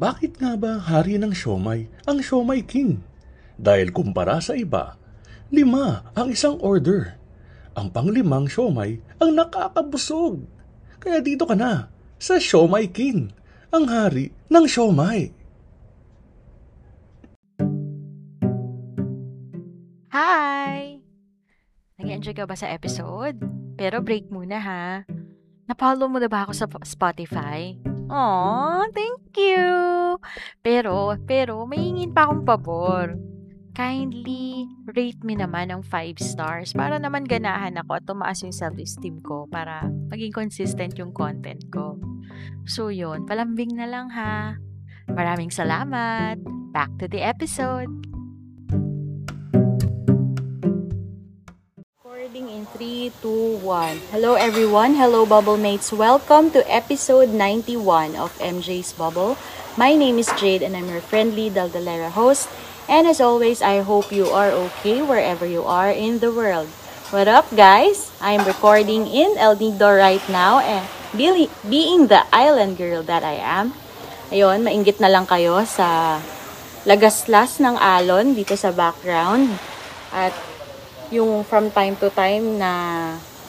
Bakit nga ba hari ng siomay ang siomay king? Dahil kumpara sa iba, lima ang isang order. Ang panglimang siomay ang nakakabusog. Kaya dito ka na sa siomay king, ang hari ng siomay. Hi! Nag-enjoy ka ba sa episode? Pero break muna ha. Napollow mo na ba ako sa Spotify? Aw, thank you! Pero, pero, may hingin pa akong pabor. Kindly rate me naman ng 5 stars para naman ganahan ako at tumaas yung self-esteem ko para maging consistent yung content ko. So yun, palambing na lang ha. Maraming salamat. Back to the episode. In 3, 2, 1. Hello everyone. Hello Bubble Mates. Welcome to episode 91 of MJ's Bubble. My name is Jade and I'm your friendly Daldalera host. And as always, I hope you are okay wherever you are in the world. What up guys? I'm recording in El Nido right now and being the island girl that I am. Ayun, mainggit na lang kayo sa lagaslas ng alon dito sa background. At yung from time to time na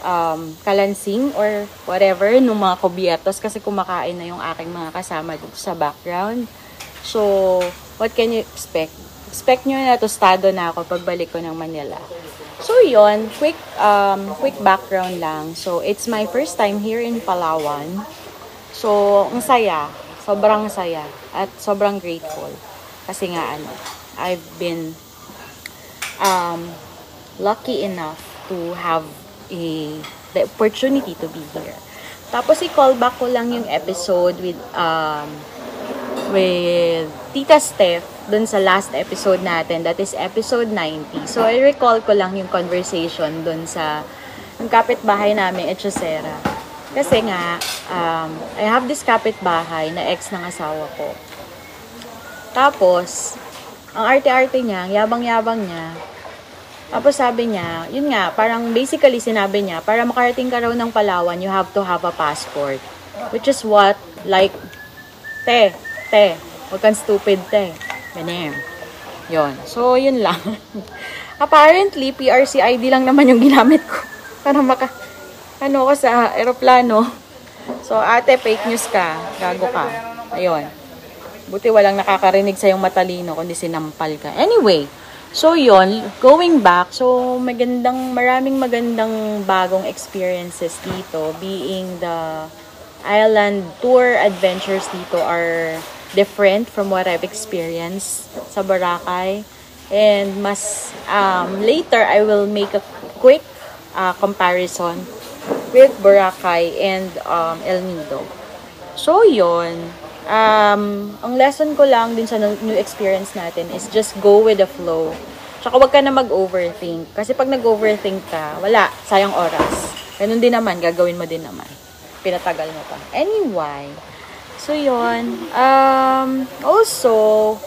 um, kalansing or whatever nung mga kubietos kasi kumakain na yung aking mga kasama dito sa background. So, what can you expect? Expect nyo na tostado na ako pagbalik ko ng Manila. So, yon quick, um, quick background lang. So, it's my first time here in Palawan. So, ang saya. Sobrang saya. At sobrang grateful. Kasi nga, ano, I've been um, lucky enough to have a, the opportunity to be here. Tapos i-call back ko lang yung episode with um with Tita Steph dun sa last episode natin that is episode 90. So I recall ko lang yung conversation dun sa yung kapitbahay namin Echosera. Kasi nga um, I have this kapitbahay na ex ng asawa ko. Tapos ang arte-arte niya, ang yabang-yabang niya, tapos sabi niya, yun nga, parang basically sinabi niya, para makarating ka raw ng Palawan, you have to have a passport. Which is what, like, te, te, huwag kang stupid, te. Ganyan. Yun. So, yun lang. Apparently, PRC ID lang naman yung ginamit ko. Para maka, ano ko sa aeroplano. So, ate, fake news ka. Gago ka. Ayun. Buti walang nakakarinig sa yung matalino, kundi sinampal ka. Anyway, So, yon going back, so magandang, maraming magandang bagong experiences dito, being the island tour adventures dito are different from what I've experienced sa Boracay. And mas, um, later, I will make a quick uh, comparison with Boracay and um, El Nido. So, yon um, ang lesson ko lang din sa new experience natin is just go with the flow. Tsaka wag ka na mag-overthink. Kasi pag nag-overthink ka, wala, sayang oras. Ganun din naman, gagawin mo din naman. Pinatagal mo pa. Anyway, so yon Um, also,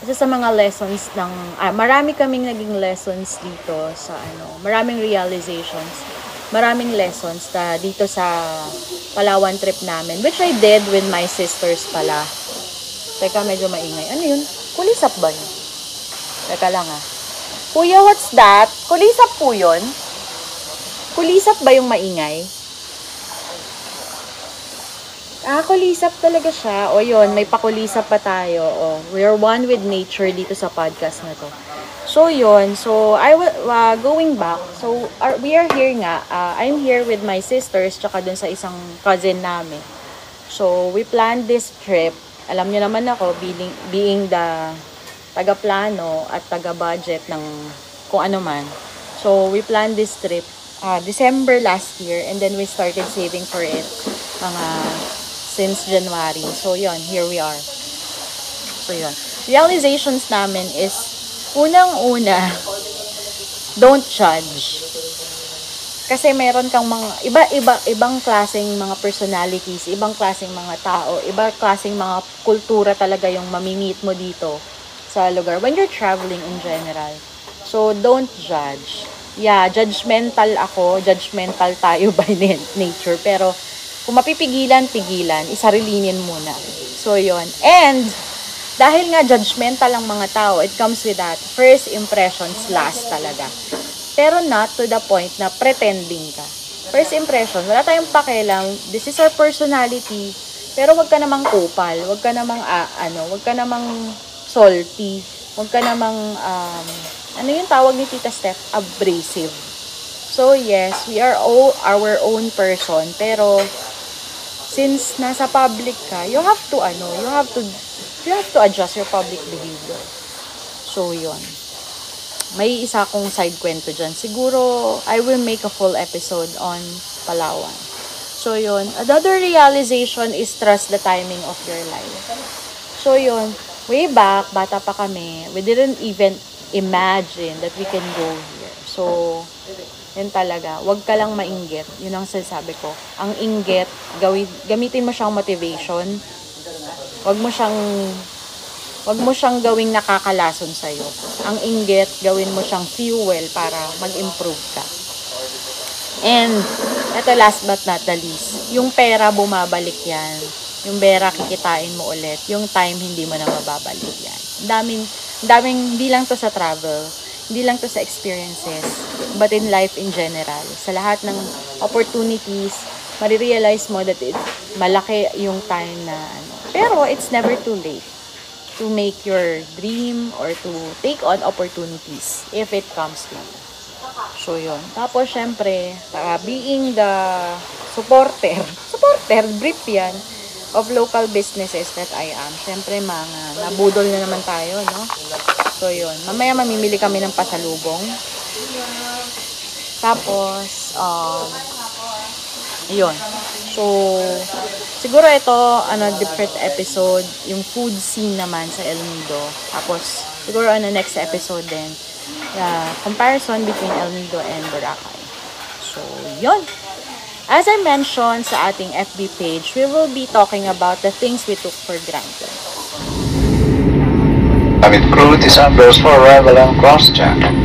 isa sa mga lessons ng, ah, marami kaming naging lessons dito sa ano, maraming realizations maraming lessons ta dito sa Palawan trip namin. Which I did with my sisters pala. Teka, medyo maingay. Ano yun? Kulisap ba yun? Teka lang ah. Kuya, what's that? Kulisap po yun? Kulisap ba yung maingay? Ah, kulisap talaga siya. O yun, may pakulisap pa tayo. O, we're one with nature dito sa podcast na to. So, yun. So, I will, uh, going back, so, our, we are here nga. Uh, I'm here with my sisters, tsaka dun sa isang cousin namin. So, we planned this trip. Alam niyo naman ako, being, being the taga-plano at taga-budget ng kung ano man. So, we planned this trip uh, December last year and then we started saving for it mga since January. So, yun, here we are. So, yun. realizations namin is, unang-una, don't judge. Kasi meron kang mga iba-iba ibang klaseng mga personalities, ibang klaseng mga tao, iba klaseng mga kultura talaga yung mamimit mo dito sa lugar when you're traveling in general. So don't judge. Yeah, judgmental ako, judgmental tayo by nature, pero kung mapipigilan, pigilan, isarilinin muna. So yon. And dahil nga judgmental ang mga tao, it comes with that first impressions last talaga. Pero not to the point na pretending ka. First impression, wala tayong pakialam. This is our personality. Pero wag ka namang kupal. Wag ka namang, uh, ano, wag ka namang salty. Wag ka namang, um, ano yung tawag ni Tita Steph? Abrasive. So, yes, we are all our own person. Pero, since nasa public ka, you have to, ano, you have to, you have to adjust your public behavior. So, yon may isa akong side kwento dyan. Siguro, I will make a full episode on Palawan. So, yun. Another realization is trust the timing of your life. So, yun. Way back, bata pa kami, we didn't even imagine that we can go here. So, yun talaga. Huwag ka lang mainggit. Yun ang sinasabi ko. Ang inggit, gawin, gamitin mo siyang motivation. Huwag mo siyang Huwag mo siyang gawing nakakalason sa'yo. Ang inggit, gawin mo siyang fuel para mag-improve ka. And, ito last but not the least, yung pera bumabalik yan. Yung pera kikitain mo ulit. Yung time hindi mo na mababalik yan. Daming, daming, hindi lang to sa travel, hindi lang to sa experiences, but in life in general. Sa lahat ng opportunities, marirealize mo that it, malaki yung time na ano. Pero it's never too late to make your dream or to take on opportunities if it comes to you. So, yun. Tapos, syempre, uh, being the supporter, supporter, brief yan, of local businesses that I am. Syempre, mga nabudol na naman tayo, no? So, yun. Mamaya mamimili kami ng pasalubong. Tapos, um, yun. So, siguro ito, ano, different episode, yung food scene naman sa El Nido. Tapos, siguro ano, next episode din, the comparison between El Nido and Boracay. So, yun. As I mentioned sa ating FB page, we will be talking about the things we took for granted. Amit crew, December for arrival and cross-check.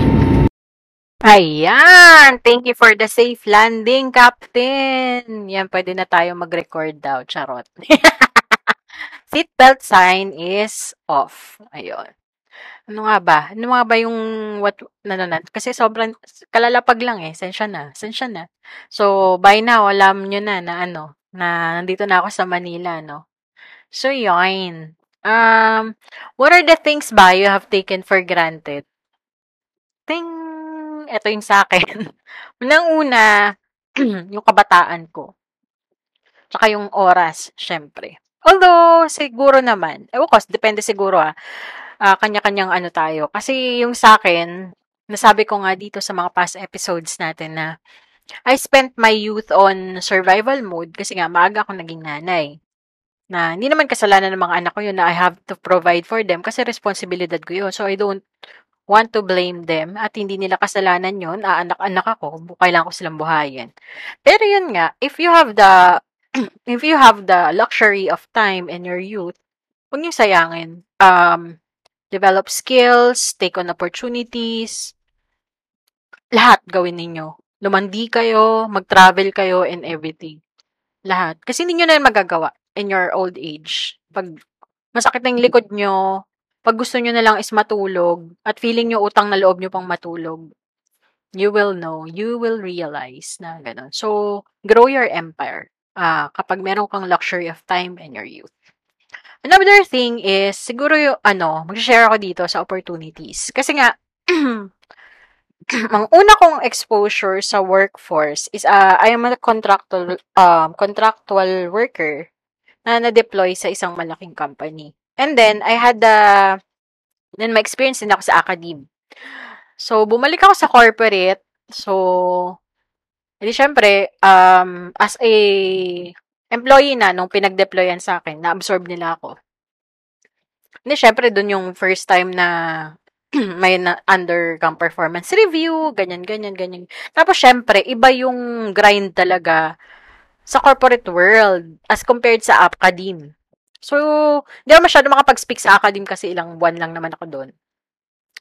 Ayan! Thank you for the safe landing, Captain! Yan, pwede na tayo mag-record daw. Charot. Seatbelt sign is off. Ayun. Ano nga ba? Ano nga ba yung what, nananan? Kasi sobrang, kalalapag lang eh. Sensya na. Sensya na. So, by now, alam nyo na na ano, na nandito na ako sa Manila, no? So, yun. Um, what are the things ba you have taken for granted? Ting! Ito yung sa akin. Unang-una, yung kabataan ko. Tsaka yung oras, syempre. Although, siguro naman, ewan ko, depende siguro ah, uh, kanya-kanyang ano tayo. Kasi yung sa akin, nasabi ko nga dito sa mga past episodes natin na I spent my youth on survival mode kasi nga maaga ako naging nanay. Na hindi naman kasalanan ng mga anak ko yun na I have to provide for them kasi responsibilidad ko yun. So I don't want to blame them at hindi nila kasalanan yon aanak-anak ako, kailangan ko silang buhayin. Pero yun nga, if you have the if you have the luxury of time in your youth, huwag niyo sayangin. Um, develop skills, take on opportunities, lahat gawin ninyo. Lumandi kayo, mag-travel kayo, and everything. Lahat. Kasi hindi nyo na magagawa in your old age. Pag masakit na yung likod nyo, pag gusto nyo na lang is matulog at feeling nyo utang na loob nyo pang matulog, you will know, you will realize na gano'n. So, grow your empire uh, kapag meron kang luxury of time and your youth. Another thing is, siguro yung, ano, mag-share ako dito sa opportunities. Kasi nga, ang una kong exposure sa workforce is, uh, I am a contractual, um, contractual worker na na-deploy sa isang malaking company. And then, I had the, then my experience din ako sa academe. So, bumalik ako sa corporate. So, hindi syempre, um, as a employee na, nung pinag-deployan sa akin, na-absorb nila ako. Hindi, syempre, dun yung first time na may na undergone performance review, ganyan, ganyan, ganyan. Tapos, syempre, iba yung grind talaga sa corporate world as compared sa academe. So, hindi ako masyado makapag-speak sa academe kasi ilang buwan lang naman ako doon.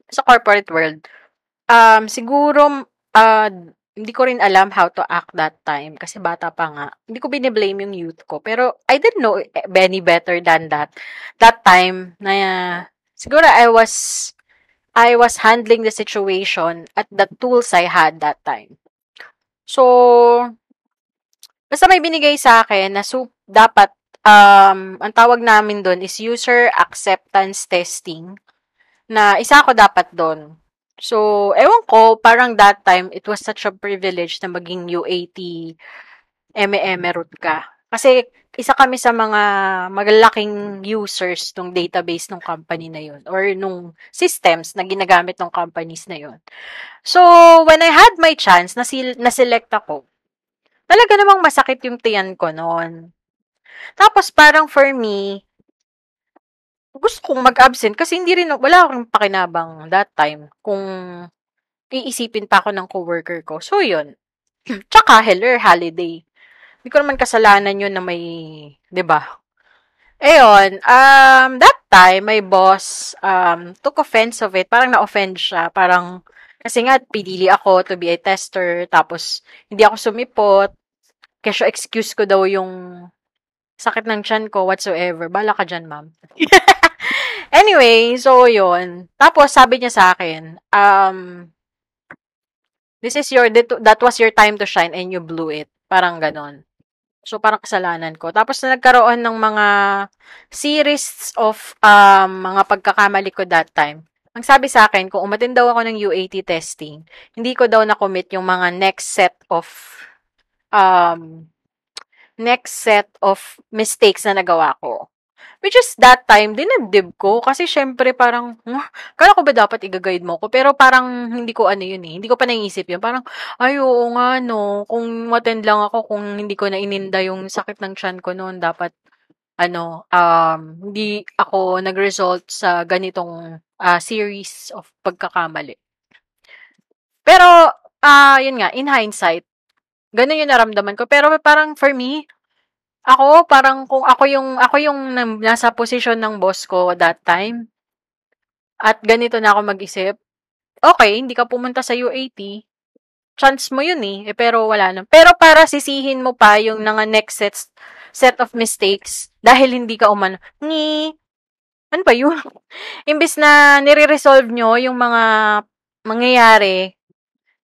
Sa corporate world, um, siguro, uh, hindi ko rin alam how to act that time kasi bata pa nga. Hindi ko bine-blame yung youth ko. Pero I didn't know any better than that. That time na uh, siguro I was I was handling the situation at the tools I had that time. So, basta may binigay sa akin na so, dapat um, ang tawag namin doon is user acceptance testing na isa ako dapat doon. So, ewan ko, parang that time, it was such a privilege na maging UAT MM root ka. Kasi, isa kami sa mga magalaking users ng database ng company na yun or nung systems na ginagamit ng companies na yun. So, when I had my chance, nasil- na-select ako, talaga namang masakit yung tiyan ko noon. Tapos, parang for me, gusto kong mag-absent kasi hindi rin, wala akong pakinabang that time kung iisipin pa ako ng coworker ko. So, yun. Tsaka, heller, holiday. Hindi ko naman kasalanan yun na may, di ba? Ayun, um, that time, my boss um, took offense of it. Parang na-offend siya. Parang, kasi nga, pinili ako to be a tester. Tapos, hindi ako sumipot. Kaya excuse ko daw yung sakit ng chan ko, whatsoever. Bala ka dyan, ma'am. anyway, so yun. Tapos, sabi niya sa akin, um, this is your, that was your time to shine and you blew it. Parang ganon. So, parang kasalanan ko. Tapos, na nagkaroon ng mga series of um, mga pagkakamali ko that time. Ang sabi sa akin, kung umatin daw ako ng UAT testing, hindi ko daw na-commit yung mga next set of um, next set of mistakes na nagawa ko. Which is that time, dinadib ko. Kasi syempre parang, huh, kala ko ba dapat i-guide mo ko? Pero parang hindi ko ano yun eh. Hindi ko pa naisip yun. Parang, ay oo nga no. Kung attend lang ako, kung hindi ko na ininda yung sakit ng chan ko noon, dapat ano, um, hindi ako nag-result sa ganitong uh, series of pagkakamali. Pero, uh, yun nga, in hindsight, ganun yung naramdaman ko. Pero parang for me, ako, parang kung ako yung, ako yung nasa posisyon ng boss ko that time, at ganito na ako mag-isip, okay, hindi ka pumunta sa UAT, chance mo yun eh, eh pero wala na. Pero para sisihin mo pa yung nga next set, set of mistakes dahil hindi ka umano, ni, ano ba yun? Imbis na nire-resolve nyo yung mga mangyayari,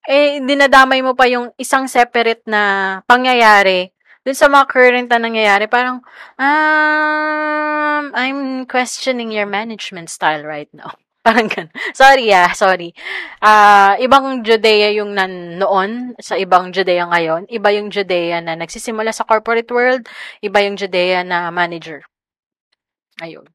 eh, dinadamay mo pa yung isang separate na pangyayari dun sa mga current na nangyayari, parang, um, I'm questioning your management style right now. Parang gan. Sorry ah, sorry. Uh, ibang Judea yung nan noon sa ibang Judea ngayon. Iba yung Judea na nagsisimula sa corporate world, iba yung Judea na manager. Ayun.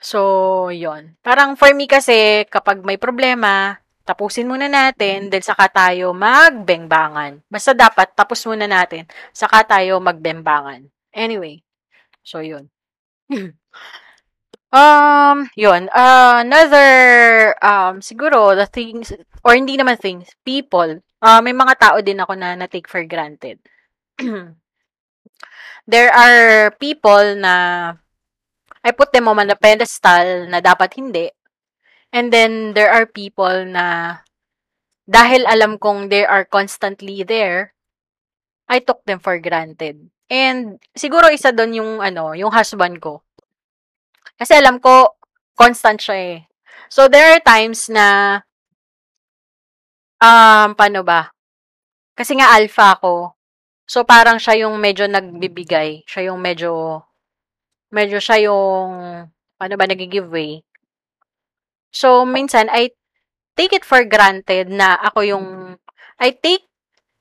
So, yon. Parang for me kasi, kapag may problema, tapusin muna natin, then saka tayo magbengbangan. Basta dapat, tapos muna natin, saka tayo magbembangan. Anyway, so yun. um, yun. Uh, another, um, siguro, the things, or hindi naman things, people, uh, may mga tao din ako na na-take for granted. There are people na I put them on a pedestal na dapat hindi. And then, there are people na, dahil alam kong they are constantly there, I took them for granted. And, siguro isa doon yung, ano, yung husband ko. Kasi alam ko, constant siya eh. So, there are times na, um, paano ba? Kasi nga alpha ako. So, parang siya yung medyo nagbibigay. Siya yung medyo, medyo siya yung, paano ba, nag-giveaway. So, minsan, I take it for granted na ako yung, I take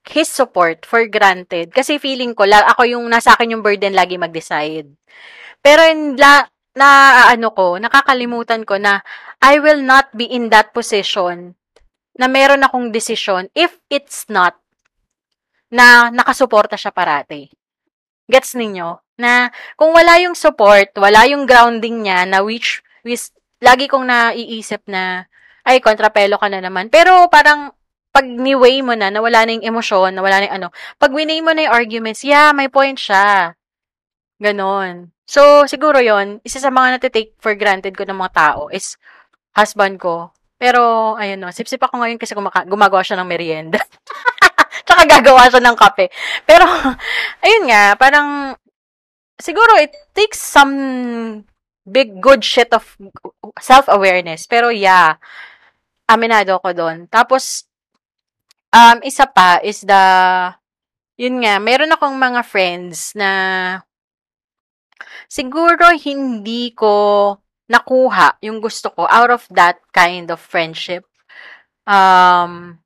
his support for granted. Kasi feeling ko, la, ako yung nasa akin yung burden lagi mag-decide. Pero in la, na ano ko, nakakalimutan ko na I will not be in that position na meron akong desisyon if it's not na nakasuporta siya parati. Gets ninyo? Na kung wala yung support, wala yung grounding niya na which Which, lagi kong naiisip na, ay, kontrapelo ka na naman. Pero parang, pag ni-weigh mo na, nawala na yung emosyon, nawala na yung ano, pag winay mo na yung arguments, yeah, may point siya. Ganon. So, siguro yon isa sa mga natitake for granted ko ng mga tao is husband ko. Pero, ayun no, sip-sip ako ngayon kasi gumaka- gumagawa siya ng merienda. Tsaka gagawa siya ng kape. Pero, ayun nga, parang, siguro it takes some big good shit of self-awareness. Pero, yeah, aminado ko doon. Tapos, um, isa pa is the, yun nga, meron akong mga friends na siguro hindi ko nakuha yung gusto ko out of that kind of friendship. Um,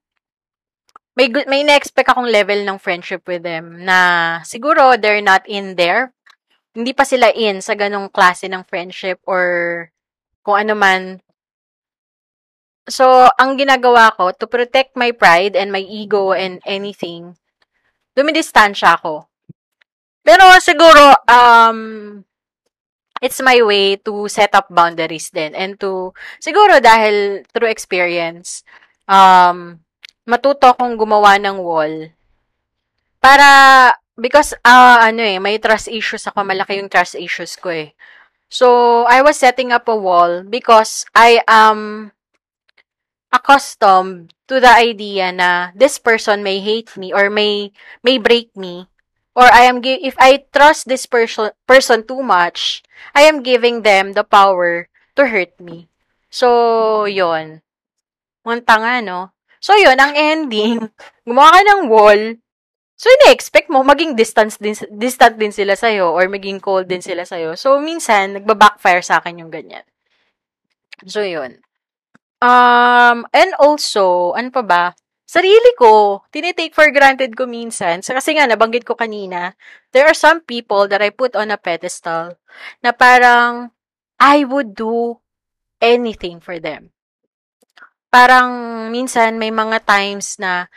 may may na-expect akong level ng friendship with them na siguro they're not in there. Hindi pa sila in sa ganong klase ng friendship or kung ano man. So, ang ginagawa ko, to protect my pride and my ego and anything, dumidistansya ako. Pero siguro, um, it's my way to set up boundaries din and to, siguro dahil through experience, um, matuto akong gumawa ng wall para, because, uh, ano eh, may trust issues ako, malaki yung trust issues ko eh. So, I was setting up a wall because I am accustomed to the idea na this person may hate me or may may break me or I am if I trust this person person too much, I am giving them the power to hurt me. So, yon. Munta nga, no? So, yon ang ending. Gumawa ka ng wall. So, ini-expect mo, maging distance din, distant din sila sa'yo or maging cold din sila sa'yo. So, minsan, nagba-backfire sa akin yung ganyan. So, yun. Um, and also, ano pa ba? Sarili ko, tinitake for granted ko minsan. So, kasi nga, nabanggit ko kanina, there are some people that I put on a pedestal na parang I would do anything for them. Parang minsan may mga times na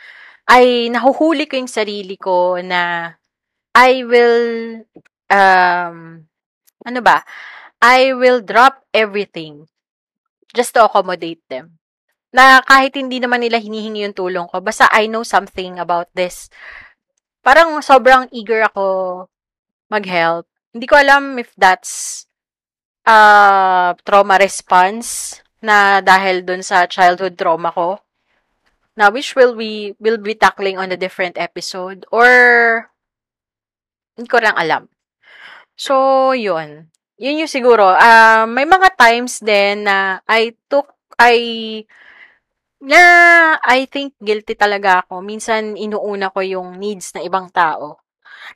ay nahuhuli ko yung sarili ko na I will um ano ba? I will drop everything just to accommodate them. Na kahit hindi naman nila hinihingi yung tulong ko, basta I know something about this. Parang sobrang eager ako mag-help. Hindi ko alam if that's uh, trauma response na dahil dun sa childhood trauma ko. Na which will we will be tackling on a different episode or hindi ko lang alam. So, yun. Yun yung siguro. Uh, may mga times din na I took, I, na I think guilty talaga ako. Minsan, inuuna ko yung needs ng ibang tao.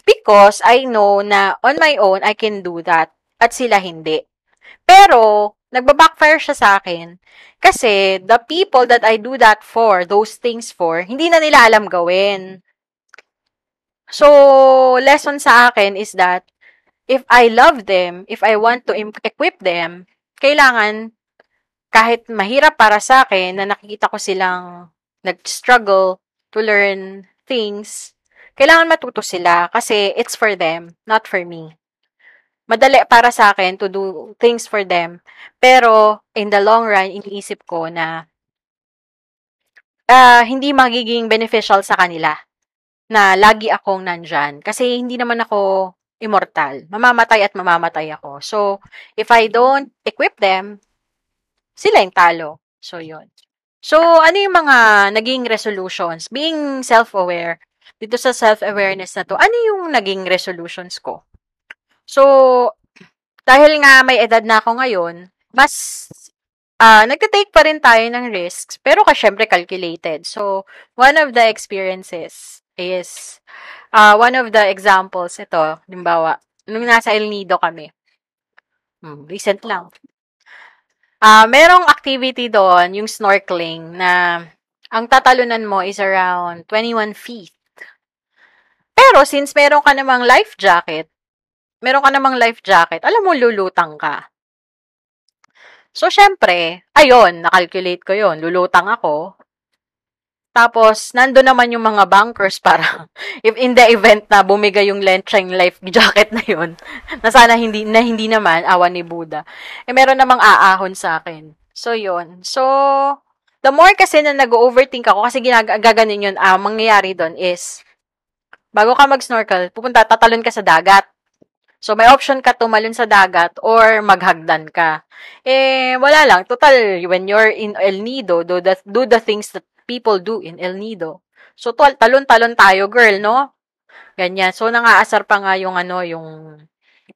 Because I know na on my own, I can do that. At sila hindi. Pero, nagba-backfire siya sa akin. Kasi, the people that I do that for, those things for, hindi na nila alam gawin. So, lesson sa akin is that, if I love them, if I want to equip them, kailangan, kahit mahirap para sa akin, na nakikita ko silang nag-struggle to learn things, kailangan matuto sila kasi it's for them, not for me. Madali para sa akin to do things for them. Pero, in the long run, iniisip ko na uh, hindi magiging beneficial sa kanila na lagi akong nandyan. Kasi hindi naman ako immortal. Mamamatay at mamamatay ako. So, if I don't equip them, sila yung talo. So, yun. So, ano yung mga naging resolutions? Being self-aware, dito sa self-awareness na to, ano yung naging resolutions ko? So, dahil nga may edad na ako ngayon, mas uh, nagte-take pa rin tayo ng risks, pero ka syempre calculated. So, one of the experiences is, uh, one of the examples, ito, limbawa, nung nasa El Nido kami, hmm, recent lang, uh, merong activity doon, yung snorkeling, na ang tatalunan mo is around 21 feet. Pero since meron ka namang life jacket, meron ka namang life jacket, alam mo, lulutang ka. So, syempre, ayun, nakalculate ko yon lulutang ako. Tapos, nando naman yung mga bankers para if in the event na bumigay yung Lencheng life jacket na yun, na sana hindi, na hindi naman, awan ni Buddha, eh meron namang aahon sa akin. So, yun. So, the more kasi na nag-overthink ako, kasi ginaganin yun, ah, mangyayari doon is, bago ka mag-snorkel, pupunta, tatalon ka sa dagat. So, may option ka tumalon sa dagat or maghagdan ka. Eh, wala lang. Total, when you're in El Nido, do the, do the things that people do in El Nido. So, talon-talon tayo, girl, no? Ganyan. So, nangaasar pa nga yung, ano, yung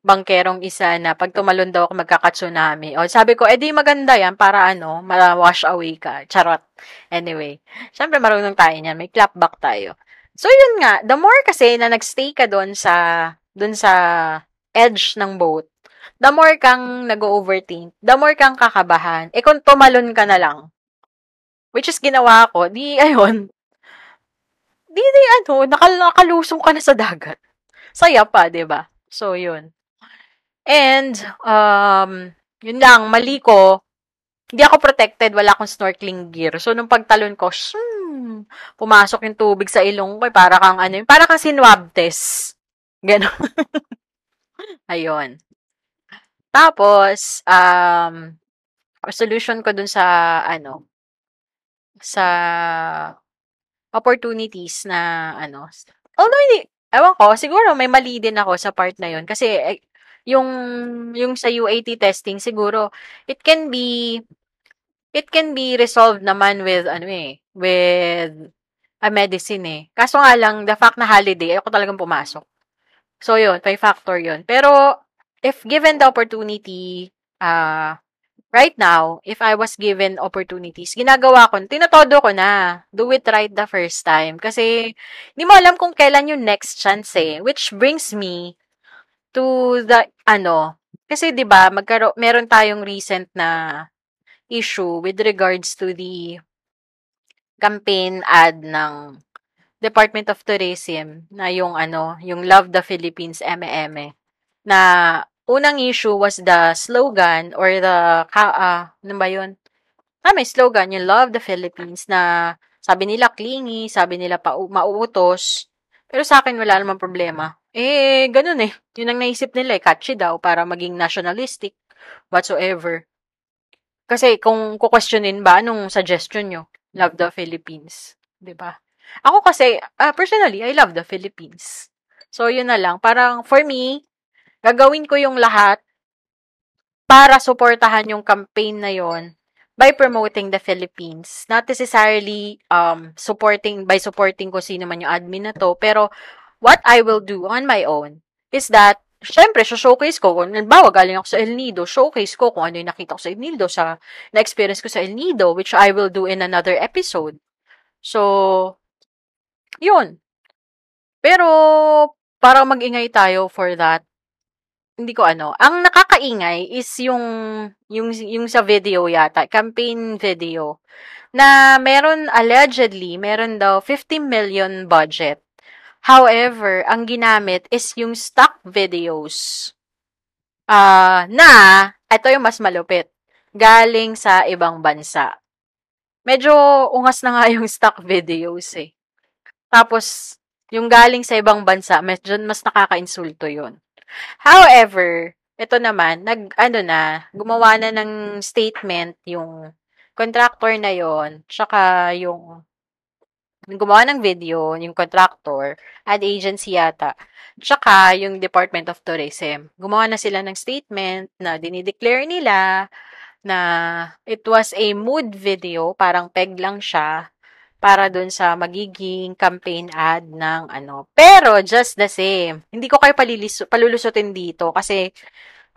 bangkerong isa na pag tumalon daw ako magkakatsunami. O, sabi ko, edi maganda yan para ano, ma-wash away ka. Charot. Anyway. Siyempre, marunong tayo niyan. May clapback tayo. So, yun nga. The more kasi na nagstay ka doon sa, doon sa edge ng boat, the more kang nag-overthink, the more kang kakabahan. Eh kung tumalon ka na lang, which is ginawa ko, di ayun, di di ano, nakal nakalusong ka na sa dagat. Saya pa, ba? So yun. And um yun lang, mali ko. Hindi ako protected, wala akong snorkeling gear. So nung pagtalon ko, shum, pumasok yung tubig sa ilong ko, eh, para kang ano, para kang sinwab test. Ganon. Ayun. Tapos, um, solution ko dun sa, ano, sa opportunities na, ano, although hindi, ewan ko, siguro may mali din ako sa part na yun. Kasi, eh, yung, yung sa UAT testing, siguro, it can be, it can be resolved naman with, ano eh, with a medicine eh. Kaso nga lang, the fact na holiday, ako talagang pumasok. So, yun, may factor yun. Pero, if given the opportunity, uh, right now, if I was given opportunities, ginagawa ko, tinatodo ko na, do it right the first time. Kasi, hindi mo alam kung kailan yung next chance eh. Which brings me to the, ano, kasi 'di ba magkaro meron tayong recent na issue with regards to the campaign ad ng Department of Tourism na yung ano, yung Love the Philippines MME na unang issue was the slogan or the ka, uh, ano ba yun? Ah, may slogan, yung Love the Philippines na sabi nila clingy, sabi nila pa mauutos. Pero sa akin wala namang problema. Eh, ganun eh. Yun ang naisip nila eh, catchy daw para maging nationalistic whatsoever. Kasi kung kukwestiyonin ba, anong suggestion nyo? Love the Philippines. ba? Ako kasi, uh, personally, I love the Philippines. So, yun na lang. Parang, for me, gagawin ko yung lahat para suportahan yung campaign na yon by promoting the Philippines. Not necessarily um, supporting, by supporting ko sino man yung admin na to, pero what I will do on my own is that, syempre, showcase ko, kung bawa galing ako sa El Nido, showcase ko kung ano yung nakita ko sa El Nido, sa na-experience ko sa El Nido, which I will do in another episode. So, yun. Pero, para mag-ingay tayo for that, hindi ko ano. Ang nakakaingay is yung, yung, yung sa video yata, campaign video, na meron, allegedly, meron daw 50 million budget. However, ang ginamit is yung stock videos. Uh, na, ito yung mas malupit, galing sa ibang bansa. Medyo ungas na nga yung stock videos eh. Tapos, yung galing sa ibang bansa, medyo mas nakaka-insulto yun. However, ito naman, nag, ano na, gumawa na ng statement yung contractor na yon tsaka yung gumawa ng video, yung contractor, ad agency yata, tsaka yung Department of Tourism. Gumawa na sila ng statement na dinideclare nila na it was a mood video, parang peg lang siya, para dun sa magiging campaign ad ng ano. Pero, just the same, hindi ko kayo palilis, palulusutin dito kasi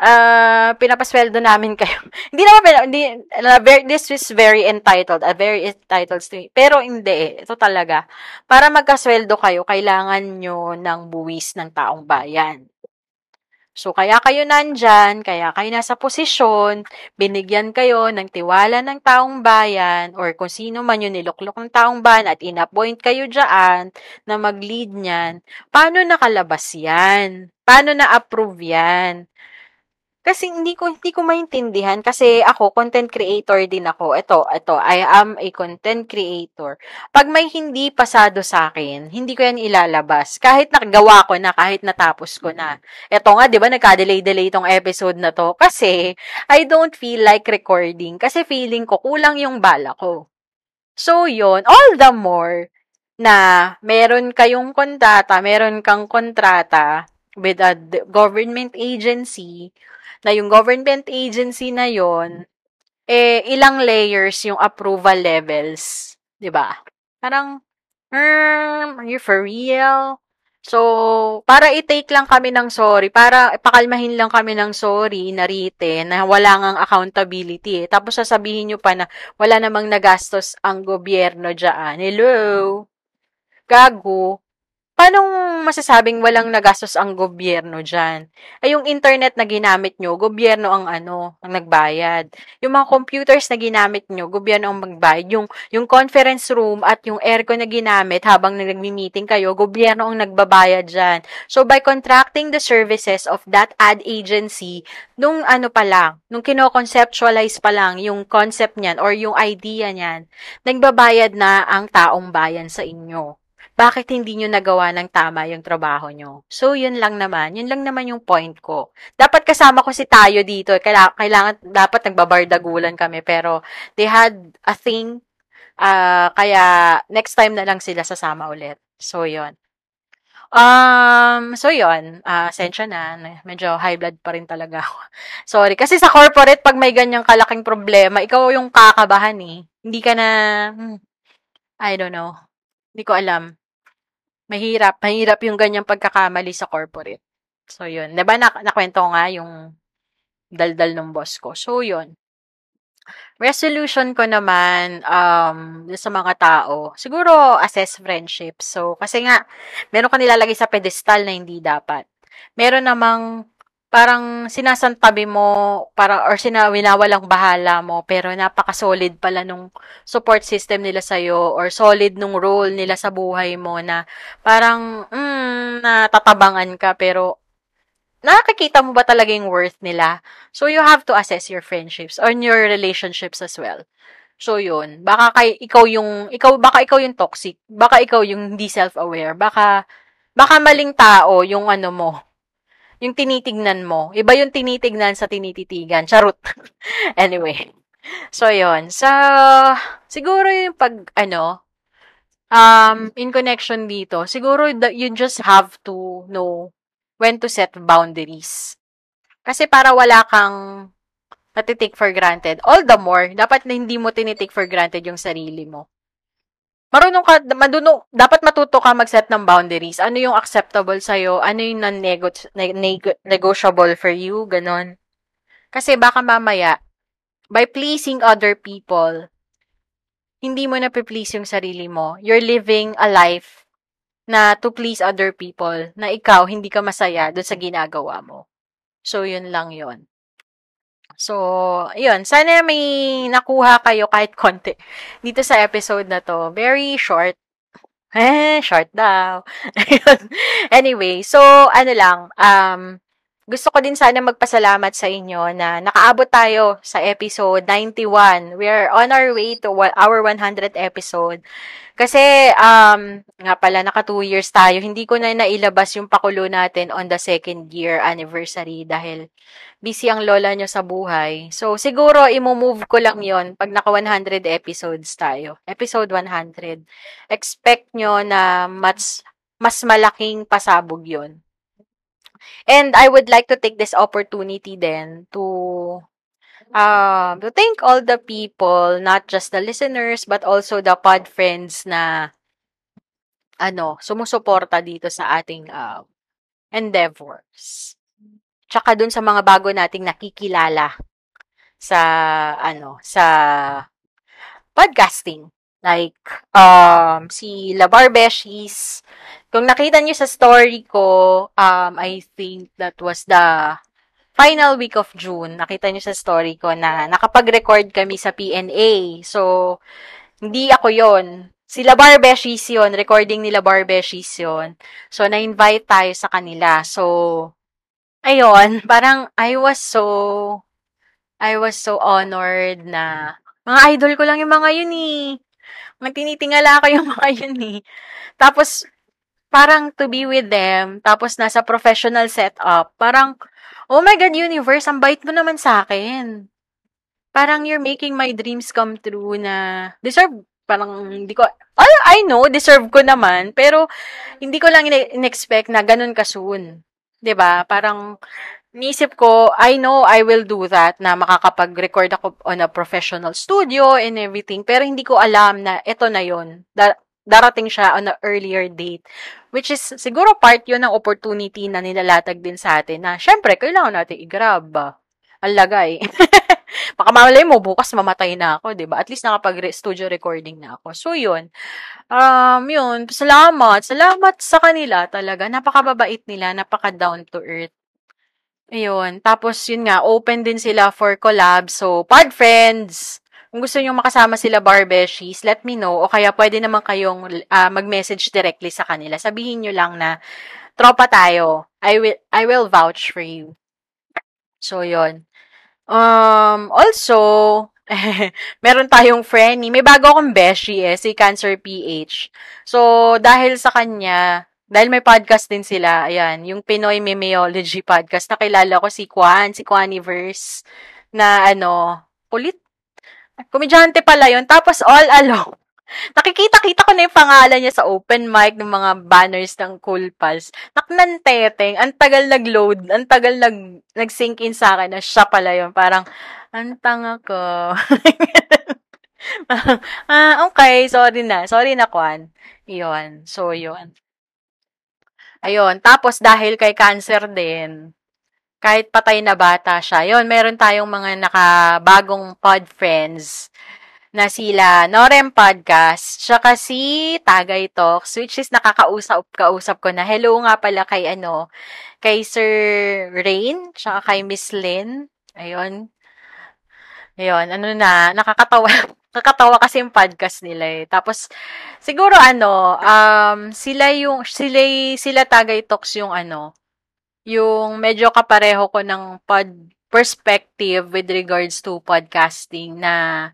uh, pinapasweldo namin kayo. hindi naman, hindi, uh, very, this is very entitled, a uh, very entitled me. Pero hindi eh, ito talaga. Para magkasweldo kayo, kailangan nyo ng buwis ng taong bayan. So, kaya kayo nandyan, kaya kayo nasa posisyon, binigyan kayo ng tiwala ng taong bayan, or kung sino man yung niluklok ng taong bayan at inappoint kayo dyan na mag-lead niyan, paano nakalabas yan? Paano na-approve yan? Kasi hindi ko hindi ko maintindihan kasi ako content creator din ako. Ito, ito, I am a content creator. Pag may hindi pasado sa akin, hindi ko yan ilalabas. Kahit nakagawa ko na, kahit natapos ko na. Ito nga, 'di ba, nagka-delay-delay tong episode na to kasi I don't feel like recording kasi feeling ko kulang yung bala ko. So, yon all the more na meron kayong kontrata, meron kang kontrata with a government agency, na yung government agency na yon eh, ilang layers yung approval levels. 'di ba Parang, um, are you for real? So, para i-take lang kami ng sorry, para pakalmahin lang kami ng sorry na written, na wala ngang accountability. Eh. Tapos sasabihin nyo pa na wala namang nagastos ang gobyerno dyan. Hello? Gago paano masasabing walang nagastos ang gobyerno dyan? Ay, yung internet na ginamit nyo, gobyerno ang ano, ang nagbayad. Yung mga computers na ginamit nyo, gobyerno ang magbayad. Yung, yung conference room at yung aircon na ginamit habang nagmi-meeting kayo, gobyerno ang nagbabayad dyan. So, by contracting the services of that ad agency, nung ano pa lang, nung kino-conceptualize pa lang yung concept niyan or yung idea niyan, nagbabayad na ang taong bayan sa inyo bakit hindi nyo nagawa ng tama yung trabaho nyo? So, yun lang naman. Yun lang naman yung point ko. Dapat kasama ko si Tayo dito. Kailangan, kailangan dapat nagbabardagulan kami. Pero, they had a thing. Uh, kaya, next time na lang sila sasama ulit. So, yun. Um, so yun, uh, sensya na, medyo high blood pa rin talaga ako. Sorry, kasi sa corporate, pag may ganyang kalaking problema, ikaw yung kakabahan eh. Hindi ka na, hmm, I don't know. Hindi ko alam. Mahirap, mahirap yung ganyang pagkakamali sa corporate. So, yun. Diba, na, nakwento nga yung daldal ng boss ko. So, yun. Resolution ko naman um, sa mga tao, siguro assess friendship. So, kasi nga, meron ka nilalagay sa pedestal na hindi dapat. Meron namang parang sinasantabi mo para or sina winawalang bahala mo pero napaka-solid pala nung support system nila sa iyo or solid nung role nila sa buhay mo na parang mm, natatabangan ka pero nakakita mo ba talaga yung worth nila? So you have to assess your friendships or your relationships as well. So yun, baka kay ikaw yung ikaw baka ikaw yung toxic, baka ikaw yung hindi self-aware, baka baka maling tao yung ano mo, yung tinitignan mo. Iba yung tinitignan sa tinititigan. Charot. anyway. So, yon So, siguro yung pag, ano, um, in connection dito, siguro that you just have to know when to set boundaries. Kasi para wala kang natitake for granted. All the more, dapat na hindi mo tinitake for granted yung sarili mo marunong ka, madunong, dapat matuto ka mag-set ng boundaries. Ano yung acceptable sa'yo? Ano yung non-negotiable for you? Ganon. Kasi baka mamaya, by pleasing other people, hindi mo na please yung sarili mo. You're living a life na to please other people, na ikaw hindi ka masaya doon sa ginagawa mo. So, yun lang yon So, yun. Sana may nakuha kayo kahit konti dito sa episode na to. Very short. Eh, short daw. anyway, so, ano lang, um, gusto ko din sana magpasalamat sa inyo na nakaabot tayo sa episode 91. We are on our way to our 100th episode. Kasi, um, nga pala, naka 2 years tayo. Hindi ko na nailabas yung pakulo natin on the second year anniversary dahil busy ang lola nyo sa buhay. So, siguro, imo-move ko lang yon pag naka 100 episodes tayo. Episode 100. Expect nyo na mas, mas malaking pasabog yon And I would like to take this opportunity then to um, to thank all the people, not just the listeners, but also the pod friends na ano, sumusuporta dito sa ating uh, endeavors. Tsaka dun sa mga bago nating nakikilala sa ano, sa podcasting. Like, um, si La Barbeshies. Kung nakita niyo sa story ko, um, I think that was the final week of June. Nakita niyo sa story ko na nakapag-record kami sa PNA. So, hindi ako yon Sila Barbeshies yun. Recording nila Barbeshies yun. So, na-invite tayo sa kanila. So, ayun, parang I was so, I was so honored na, mga idol ko lang yung mga yun eh. Mga tinitingala ko yung mga yun eh. Tapos, parang to be with them, tapos nasa professional setup, parang, oh my God, universe, ang bait mo naman sa akin. Parang you're making my dreams come true na deserve, parang hindi ko, I, I know, deserve ko naman, pero hindi ko lang in-expect na ganun ka soon. ba Parang, niisip ko, I know I will do that na makakapag-record ako on a professional studio and everything, pero hindi ko alam na ito na yon darating siya on a earlier date. Which is, siguro part yun ng opportunity na nilalatag din sa atin na, syempre, kailangan natin i-grab. Ang lagay. Baka mamalay mo, bukas mamatay na ako, ba At least nakapag-studio recording na ako. So, yun. Um, yun. Salamat. Salamat sa kanila talaga. Napakababait nila. Napaka down to earth. Ayun. Tapos, yun nga, open din sila for collab. So, pod friends, kung gusto nyo makasama sila Barbeshies, let me know. O kaya pwede naman kayong uh, mag-message directly sa kanila. Sabihin nyo lang na, tropa tayo. I will, I will vouch for you. So, yon Um, also, meron tayong friend, may bago akong beshi eh, si Cancer PH. So, dahil sa kanya, dahil may podcast din sila, ayan, yung Pinoy Memeology podcast, nakilala ko si Kwan, si Kwaniverse, na ano, kulit Komedyante pala yun. Tapos all along, nakikita-kita ko na yung pangalan niya sa open mic ng mga banners ng Cool Pals. Naknanteteng, ang tagal nag-load, ang tagal nag, nag-sink in sa akin na siya pala yun. Parang, ang tanga ko. ah, okay, sorry na. Sorry na, Kwan. Yun. So, yun. Ayun. Tapos, dahil kay cancer din, kahit patay na bata siya. Yon, meron tayong mga nakabagong pod friends na sila Norem Podcast, tsaka si Tagay Talks, which is nakakausap-kausap ko na. Hello nga pala kay ano, kay Sir Rain, tsaka kay Miss Lynn. Ayun. Ayun, ano na, nakakatawa. nakakatawa kasi yung podcast nila eh. Tapos, siguro ano, um, sila yung, sila, sila Tagay Talks yung ano, yung medyo kapareho ko ng pod perspective with regards to podcasting na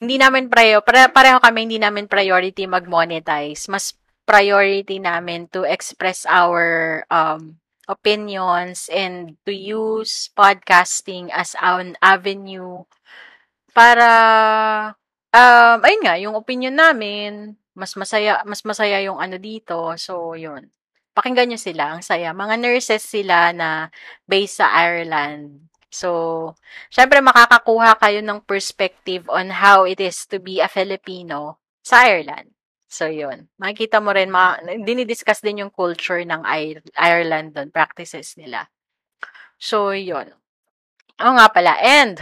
hindi namin preo, pare, pareho kami hindi namin priority mag-monetize. Mas priority namin to express our um, opinions and to use podcasting as an avenue para um ayun nga yung opinion namin mas masaya mas masaya yung ano dito so yun Pakinggan nyo sila, ang saya. Mga nurses sila na based sa Ireland. So, syempre makakakuha kayo ng perspective on how it is to be a Filipino sa Ireland. So, yun. Makikita mo rin, ma- dinidiscuss din yung culture ng Ireland doon, practices nila. So, yun. Oo nga pala. And,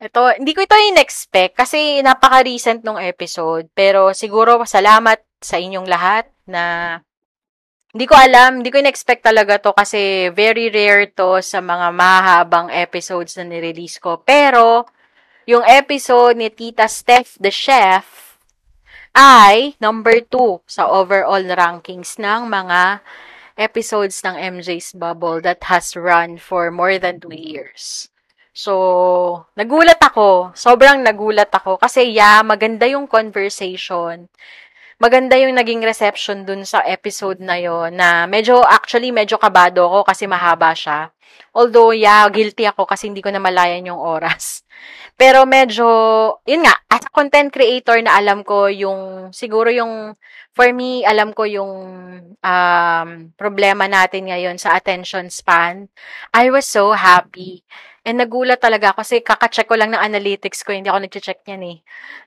ito, hindi ko ito in-expect kasi napaka-recent nung episode. Pero siguro salamat sa inyong lahat na hindi ko alam, hindi ko in-expect talaga to kasi very rare to sa mga mahabang episodes na nirelease ko. Pero, yung episode ni Tita Steph the Chef ay number 2 sa overall rankings ng mga episodes ng MJ's Bubble that has run for more than 2 years. So, nagulat ako. Sobrang nagulat ako kasi yeah, maganda yung conversation maganda yung naging reception dun sa episode na yon na medyo, actually, medyo kabado ako kasi mahaba siya. Although, yeah, guilty ako kasi hindi ko na malayan yung oras. Pero medyo, yun nga, as a content creator na alam ko yung, siguro yung, for me, alam ko yung um, problema natin ngayon sa attention span. I was so happy And nagulat talaga ako kasi kaka-check ko lang ng analytics ko, hindi ako nag-check niyan eh.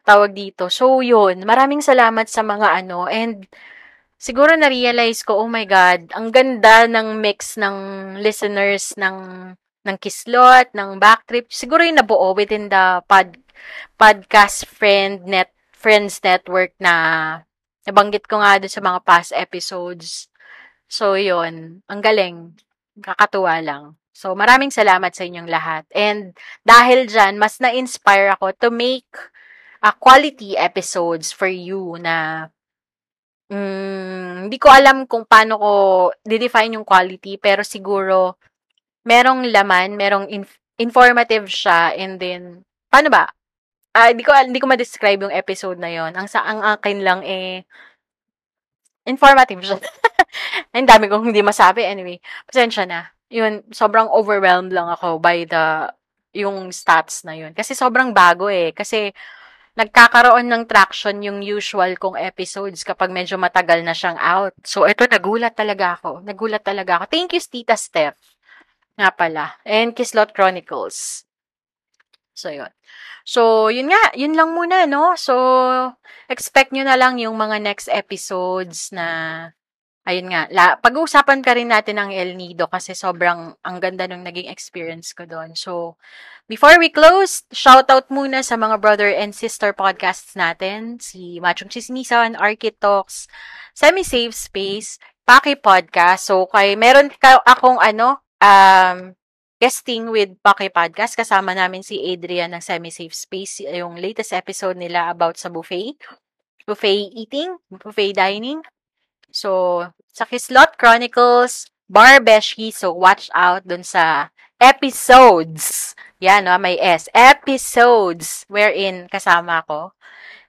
Tawag dito. So, yun. Maraming salamat sa mga ano. And, siguro na-realize ko, oh my God, ang ganda ng mix ng listeners ng ng Kislot, ng Backtrip. Siguro yung nabuo within the pod, podcast friend net friends network na nabanggit ko nga doon sa mga past episodes. So, yun. Ang galing. Kakatuwa lang. So, maraming salamat sa inyong lahat. And dahil dyan, mas na-inspire ako to make a quality episodes for you na mm, hindi ko alam kung paano ko didefine yung quality, pero siguro merong laman, merong inf- informative siya, and then, paano ba? Ah, hindi ko hindi ko ma-describe yung episode na yon. Ang sa ang akin lang eh informative siya. Ang dami kong hindi masabi anyway. Pasensya na. Yun, sobrang overwhelmed lang ako by the yung stats na yun. Kasi sobrang bago eh. Kasi nagkakaroon ng traction yung usual kong episodes kapag medyo matagal na siyang out. So, ito, nagulat talaga ako. Nagulat talaga ako. Thank you, Tita Steph. Nga pala. And Kislot Chronicles. So, yun. So, yun nga. Yun lang muna, no? So, expect nyo na lang yung mga next episodes na Ayun nga, la, pag-uusapan ka rin natin ng El Nido kasi sobrang ang ganda nung naging experience ko doon. So, before we close, shout out muna sa mga brother and sister podcasts natin, si Machong Chismisan, Archie Talks, Semi-Safe Space, Paki Podcast. So, kay meron ka akong ano, um, guesting with Paki Podcast. Kasama namin si Adrian ng Semi-Safe Space, yung latest episode nila about sa buffet. Buffet eating, buffet dining. So, sa Kislot Chronicles, Barbeshi. So, watch out dun sa episodes. Yan, no? may S. Episodes wherein kasama ko.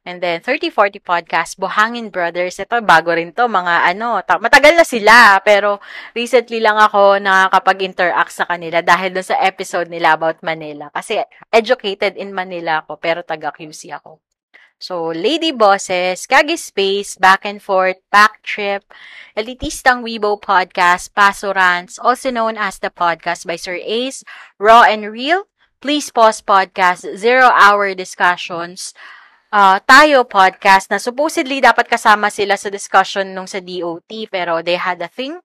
And then, 3040 Podcast, Buhangin Brothers. Ito, bago rin to. Mga ano, ta- matagal na sila. Pero, recently lang ako nakakapag-interact sa kanila dahil dun sa episode nila about Manila. Kasi, educated in Manila ako, pero taga-QC ako. So, Lady Bosses, Kagi Space, Back and Forth, Back Trip, Elitistang Weibo Podcast, Paso Rants, also known as the podcast by Sir Ace, Raw and Real, Please Pause Podcast, Zero Hour Discussions, uh, Tayo Podcast, na supposedly dapat kasama sila sa discussion nung sa DOT, pero they had a thing.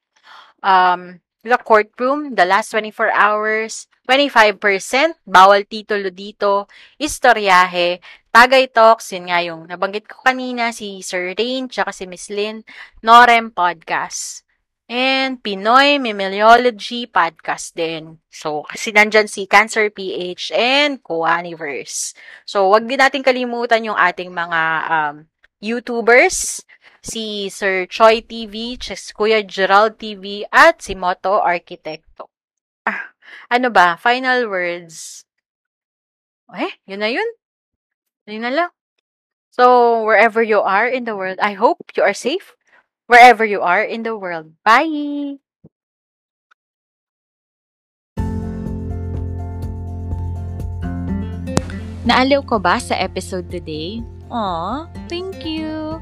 Um, the courtroom, the last 24 hours, 25%, bawal titulo dito, istoryahe, Tagay Talks, yun nga yung nabanggit ko kanina, si Sir Rain, tsaka si Miss Lynn, Norem Podcast. And Pinoy Mimeliology Podcast din. So, kasi nandyan si Cancer PH and Coaniverse. So, wag din natin kalimutan yung ating mga um, YouTubers, si Sir Choi TV, si Kuya Gerald TV, at si Moto Arquitecto. Ah, ano ba? Final words. Eh, yun na yun. Yun na lang. So, wherever you are in the world, I hope you are safe wherever you are in the world. Bye! Naaliw ko ba sa episode today? Aw, thank you!